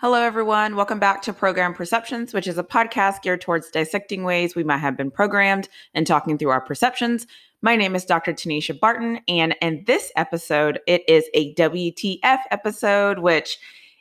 Hello, everyone. Welcome back to Program Perceptions, which is a podcast geared towards dissecting ways we might have been programmed and talking through our perceptions. My name is Dr. Tanisha Barton, and in this episode, it is a WTF episode, which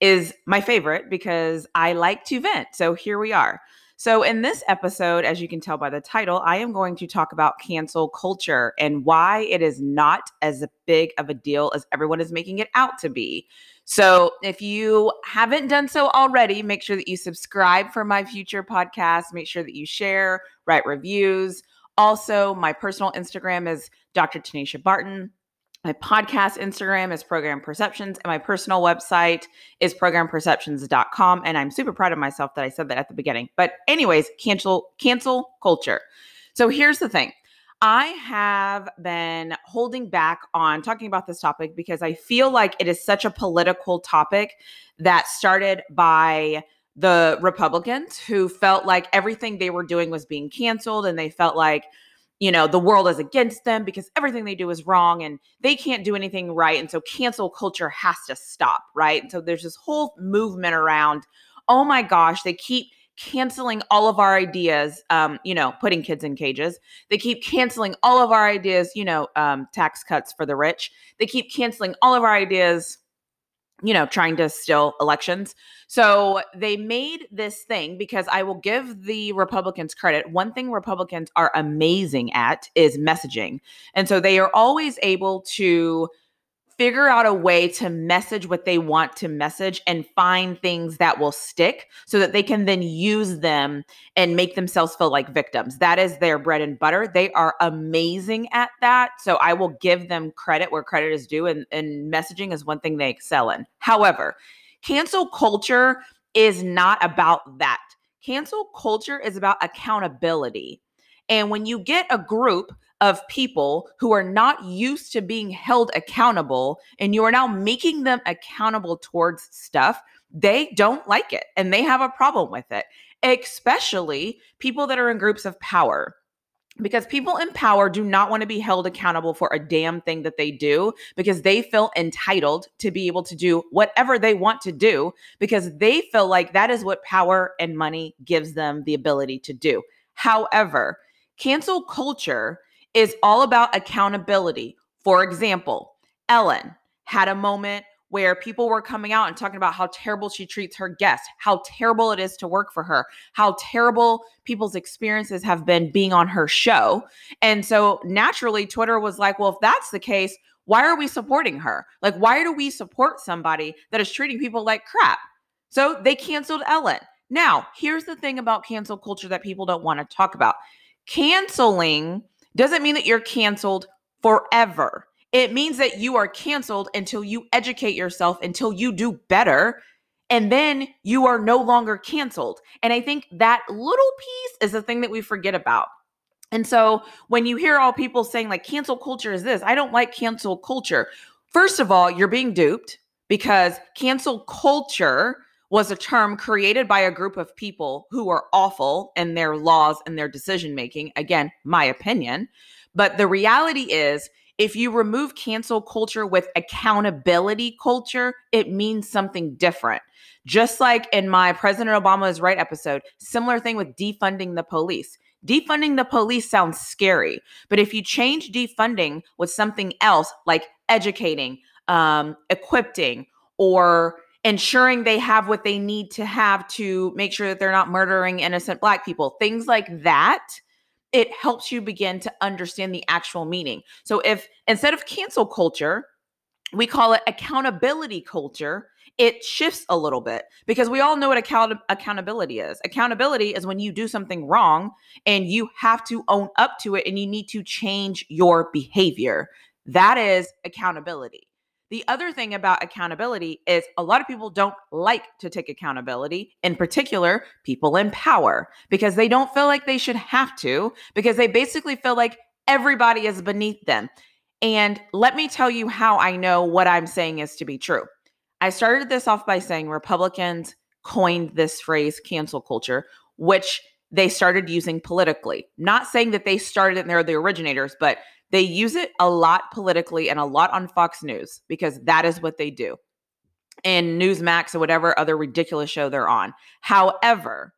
is my favorite because I like to vent. So here we are. So, in this episode, as you can tell by the title, I am going to talk about cancel culture and why it is not as big of a deal as everyone is making it out to be. So if you haven't done so already, make sure that you subscribe for my future podcasts. Make sure that you share, write reviews. Also, my personal Instagram is Dr. Tanisha Barton. My podcast Instagram is Program Perceptions, and my personal website is programperceptions.com. And I'm super proud of myself that I said that at the beginning. But, anyways, cancel cancel culture. So here's the thing. I have been holding back on talking about this topic because I feel like it is such a political topic that started by the Republicans who felt like everything they were doing was being canceled and they felt like, you know, the world is against them because everything they do is wrong and they can't do anything right. And so cancel culture has to stop, right? And so there's this whole movement around, oh my gosh, they keep canceling all of our ideas, um, you know, putting kids in cages. They keep canceling all of our ideas, you know, um, tax cuts for the rich. They keep canceling all of our ideas, you know, trying to steal elections. So they made this thing because I will give the Republicans credit. One thing Republicans are amazing at is messaging. And so they are always able to figure out a way to message what they want to message and find things that will stick so that they can then use them and make themselves feel like victims. That is their bread and butter. They are amazing at that. So I will give them credit where credit is due, and, and messaging is one thing they excel in. However, cancel culture is not about that. Cancel culture is about accountability. And when you get a group of people who are not used to being held accountable and you are now making them accountable towards stuff, they don't like it and they have a problem with it, especially people that are in groups of power. Because people in power do not want to be held accountable for a damn thing that they do because they feel entitled to be able to do whatever they want to do because they feel like that is what power and money gives them the ability to do. However, cancel culture is all about accountability. For example, Ellen had a moment where people were coming out and talking about how terrible she treats her guests, how terrible it is to work for her, how terrible people's experiences have been being on her show. And so naturally, Twitter was like, well, if that's the case, why are we supporting her? Like, why do we support somebody that is treating people like crap? So they canceled Ellen. Now, here's the thing about cancel culture that people don't want to talk about canceling doesn't mean that you're canceled forever. It means that you are canceled until you educate yourself, until you do better, and then you are no longer canceled. And I think that little piece is the thing that we forget about. And so when you hear all people saying, like, cancel culture is this, I don't like cancel culture. First of all, you're being duped because cancel culture was a term created by a group of people who are awful in their laws and their decision making. Again, my opinion. But the reality is, if you remove cancel culture with accountability culture, it means something different. Just like in my President Obama is right episode, similar thing with defunding the police. Defunding the police sounds scary, but if you change defunding with something else like educating, um, equipping, or ensuring they have what they need to have to make sure that they're not murdering innocent black people. Things like that it helps you begin to understand the actual meaning. So if instead of cancel culture we call it accountability culture it shifts a little bit because we all know what account- accountability is. Accountability is when you do something wrong and you have to own up to it and you need to change your behavior. That is accountability the other thing about accountability is a lot of people don't like to take accountability, in particular, people in power, because they don't feel like they should have to, because they basically feel like everybody is beneath them. And let me tell you how I know what I'm saying is to be true. I started this off by saying Republicans coined this phrase cancel culture, which they started using politically. Not saying that they started it and they're the originators, but they use it a lot politically and a lot on Fox News because that is what they do. in Newsmax or whatever other ridiculous show they're on. However,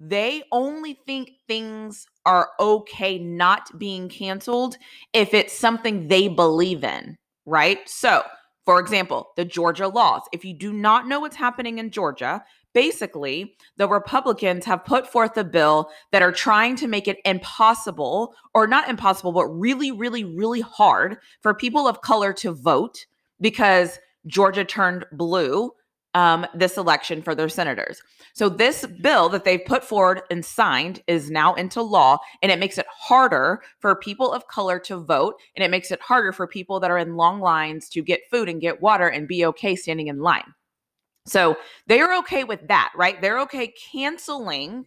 they only think things are okay not being canceled if it's something they believe in, right? So, for example, the Georgia laws. If you do not know what's happening in Georgia, basically, the Republicans have put forth a bill that are trying to make it impossible, or not impossible, but really, really, really hard for people of color to vote because Georgia turned blue um, this election for their senators. So, this bill that they've put forward and signed is now into law, and it makes it harder for people of color to vote, and it makes it harder for people that are in long lines to get food and get water and be okay standing in line. So, they're okay with that, right? They're okay canceling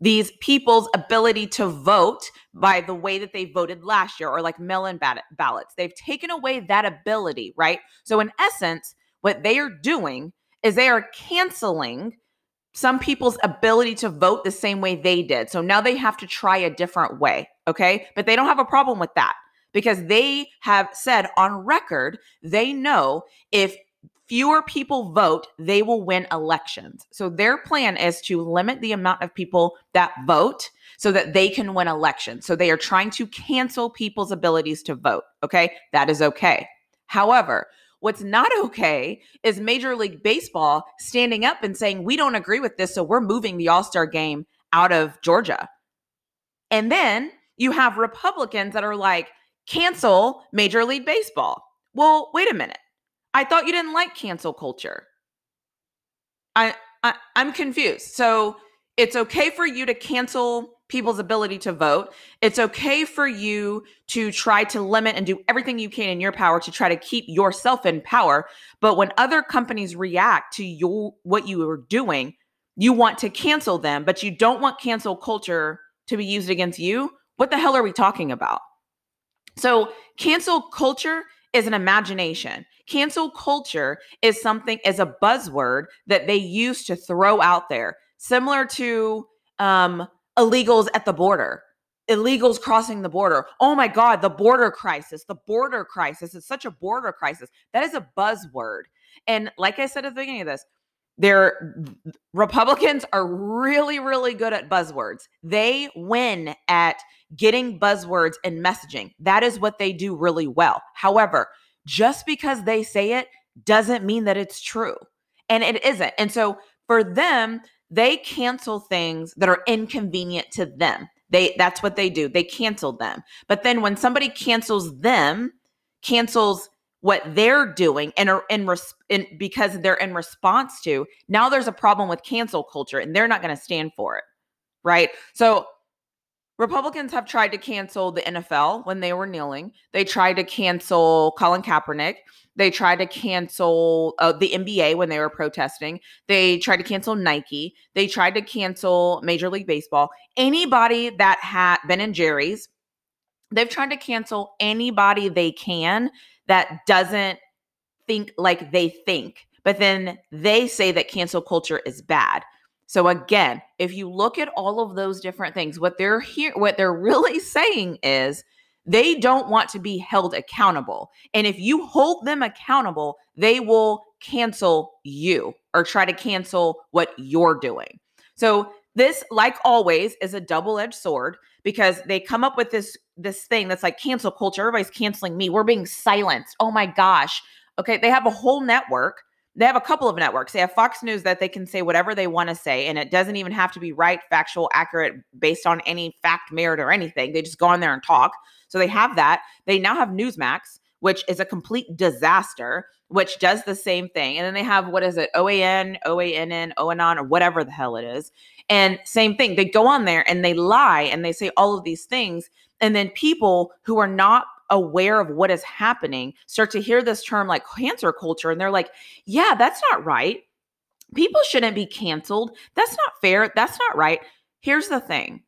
these people's ability to vote by the way that they voted last year or like mail in ballots. They've taken away that ability, right? So, in essence, what they are doing is they are canceling some people's ability to vote the same way they did. So now they have to try a different way. Okay. But they don't have a problem with that because they have said on record they know if fewer people vote, they will win elections. So their plan is to limit the amount of people that vote so that they can win elections. So they are trying to cancel people's abilities to vote. Okay. That is okay. However, What's not okay is Major League Baseball standing up and saying, we don't agree with this. So we're moving the All Star game out of Georgia. And then you have Republicans that are like, cancel Major League Baseball. Well, wait a minute. I thought you didn't like cancel culture. I, I I'm confused. So it's okay for you to cancel people's ability to vote. It's okay for you to try to limit and do everything you can in your power to try to keep yourself in power. But when other companies react to your what you are doing, you want to cancel them, but you don't want cancel culture to be used against you. What the hell are we talking about? So, cancel culture is an imagination. Cancel culture is something is a buzzword that they use to throw out there, similar to um, illegals at the border, illegals crossing the border. Oh my God, the border crisis, the border crisis. It's such a border crisis. That is a buzzword. And like I said at the beginning of this, they're Republicans are really, really good at buzzwords. They win at getting buzzwords and messaging. That is what they do really well. However, just because they say it doesn't mean that it's true. And it isn't. And so for them, they cancel things that are inconvenient to them. They that's what they do. They cancel them. But then when somebody cancels them, cancels what they're doing and are in, res- in because they're in response to, now there's a problem with cancel culture and they're not going to stand for it. Right? So Republicans have tried to cancel the NFL when they were kneeling. They tried to cancel Colin Kaepernick. They tried to cancel uh, the NBA when they were protesting. They tried to cancel Nike. They tried to cancel Major League Baseball. Anybody that had Ben and Jerry's, they've tried to cancel anybody they can that doesn't think like they think. But then they say that cancel culture is bad. So again, if you look at all of those different things, what they're here what they're really saying is they don't want to be held accountable. And if you hold them accountable, they will cancel you or try to cancel what you're doing. So this like always is a double-edged sword because they come up with this this thing that's like cancel culture everybody's canceling me we're being silenced oh my gosh okay they have a whole network they have a couple of networks. They have Fox News that they can say whatever they want to say, and it doesn't even have to be right, factual, accurate, based on any fact, merit, or anything. They just go on there and talk. So they have that. They now have Newsmax, which is a complete disaster, which does the same thing. And then they have what is it, OAN, OANN, OANON, or whatever the hell it is. And same thing. They go on there and they lie and they say all of these things. And then people who are not aware of what is happening start to hear this term like cancel culture and they're like, yeah, that's not right. People shouldn't be canceled. That's not fair. That's not right. Here's the thing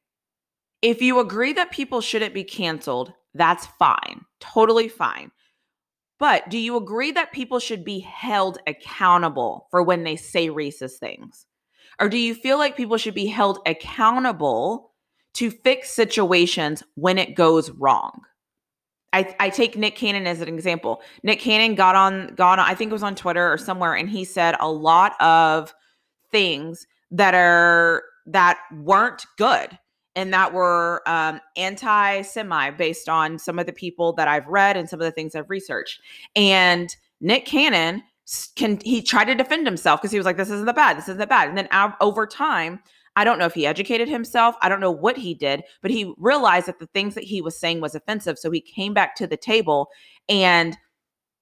if you agree that people shouldn't be canceled, that's fine, totally fine. But do you agree that people should be held accountable for when they say racist things? Or do you feel like people should be held accountable to fix situations when it goes wrong? I, I take Nick Cannon as an example. Nick Cannon got on got on, I think it was on Twitter or somewhere, and he said a lot of things that are that weren't good and that were um, anti-semi based on some of the people that I've read and some of the things I've researched. And Nick Cannon can he tried to defend himself because he was like, "This isn't the bad. This isn't the bad." And then over time, I don't know if he educated himself. I don't know what he did, but he realized that the things that he was saying was offensive. So he came back to the table and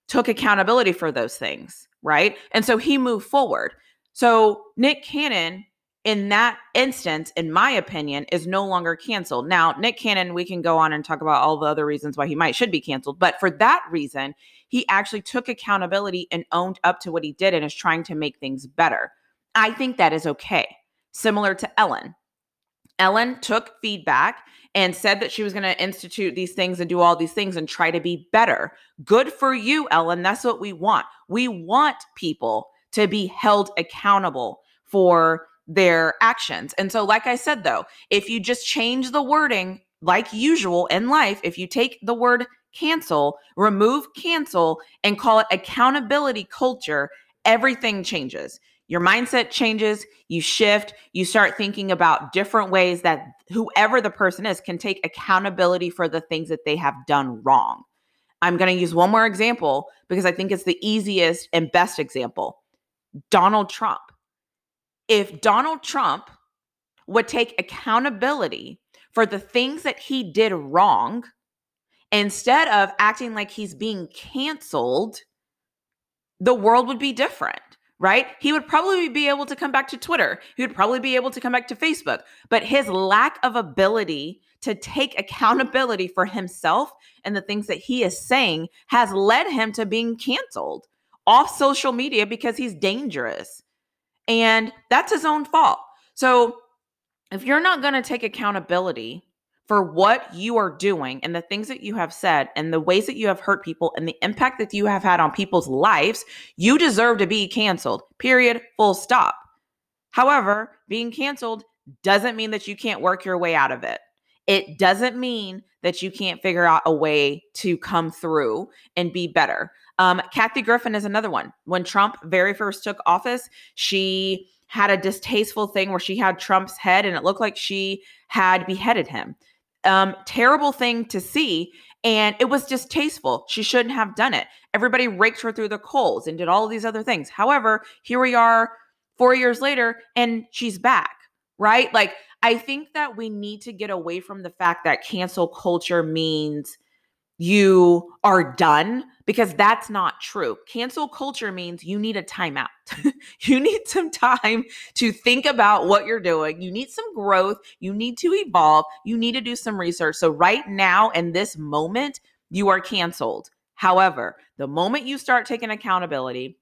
took accountability for those things, right? And so he moved forward. So Nick Cannon in that instance, in my opinion, is no longer canceled. Now, Nick Cannon, we can go on and talk about all the other reasons why he might should be canceled, but for that reason, he actually took accountability and owned up to what he did and is trying to make things better. I think that is okay. Similar to Ellen. Ellen took feedback and said that she was going to institute these things and do all these things and try to be better. Good for you, Ellen. That's what we want. We want people to be held accountable for their actions. And so, like I said, though, if you just change the wording like usual in life, if you take the word cancel, remove cancel, and call it accountability culture, everything changes. Your mindset changes, you shift, you start thinking about different ways that whoever the person is can take accountability for the things that they have done wrong. I'm going to use one more example because I think it's the easiest and best example. Donald Trump. If Donald Trump would take accountability for the things that he did wrong instead of acting like he's being canceled, the world would be different, right? He would probably be able to come back to Twitter. He would probably be able to come back to Facebook. But his lack of ability to take accountability for himself and the things that he is saying has led him to being canceled off social media because he's dangerous. And that's his own fault. So if you're not going to take accountability for what you are doing and the things that you have said and the ways that you have hurt people and the impact that you have had on people's lives, you deserve to be canceled. Period. Full stop. However, being canceled doesn't mean that you can't work your way out of it. It doesn't mean that you can't figure out a way to come through and be better. Um, Kathy Griffin is another one. When Trump very first took office, she had a distasteful thing where she had Trump's head and it looked like she had beheaded him. Um, terrible thing to see. And it was distasteful. She shouldn't have done it. Everybody raked her through the coals and did all these other things. However, here we are four years later and she's back, right? Like, I think that we need to get away from the fact that cancel culture means you are done because that's not true. Cancel culture means you need a timeout. you need some time to think about what you're doing. You need some growth. You need to evolve. You need to do some research. So, right now, in this moment, you are canceled. However, the moment you start taking accountability,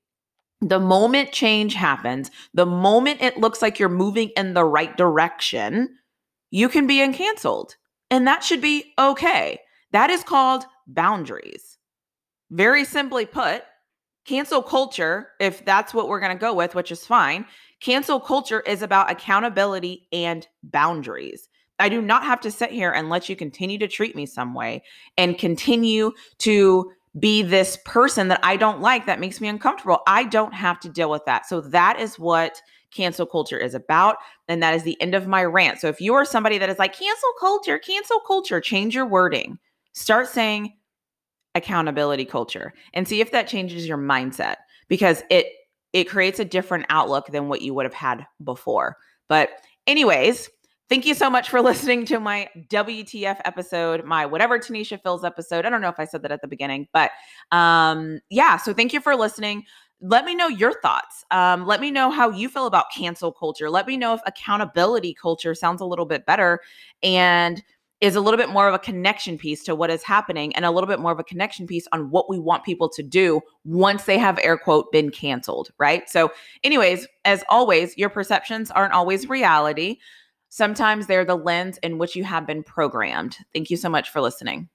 the moment change happens, the moment it looks like you're moving in the right direction, you can be uncanceled. And that should be okay. That is called boundaries. Very simply put, cancel culture, if that's what we're going to go with, which is fine, cancel culture is about accountability and boundaries. I do not have to sit here and let you continue to treat me some way and continue to be this person that I don't like that makes me uncomfortable. I don't have to deal with that. So that is what cancel culture is about. And that is the end of my rant. So if you are somebody that is like, cancel culture, cancel culture, change your wording. Start saying accountability culture and see if that changes your mindset because it it creates a different outlook than what you would have had before. But anyways, thank you so much for listening to my WTF episode, my whatever Tanisha Fills episode. I don't know if I said that at the beginning, but um yeah, so thank you for listening let me know your thoughts. Um, let me know how you feel about cancel culture. Let me know if accountability culture sounds a little bit better. And is a little bit more of a connection piece to what is happening and a little bit more of a connection piece on what we want people to do once they have air quote been canceled, right? So, anyways, as always, your perceptions aren't always reality. Sometimes they're the lens in which you have been programmed. Thank you so much for listening.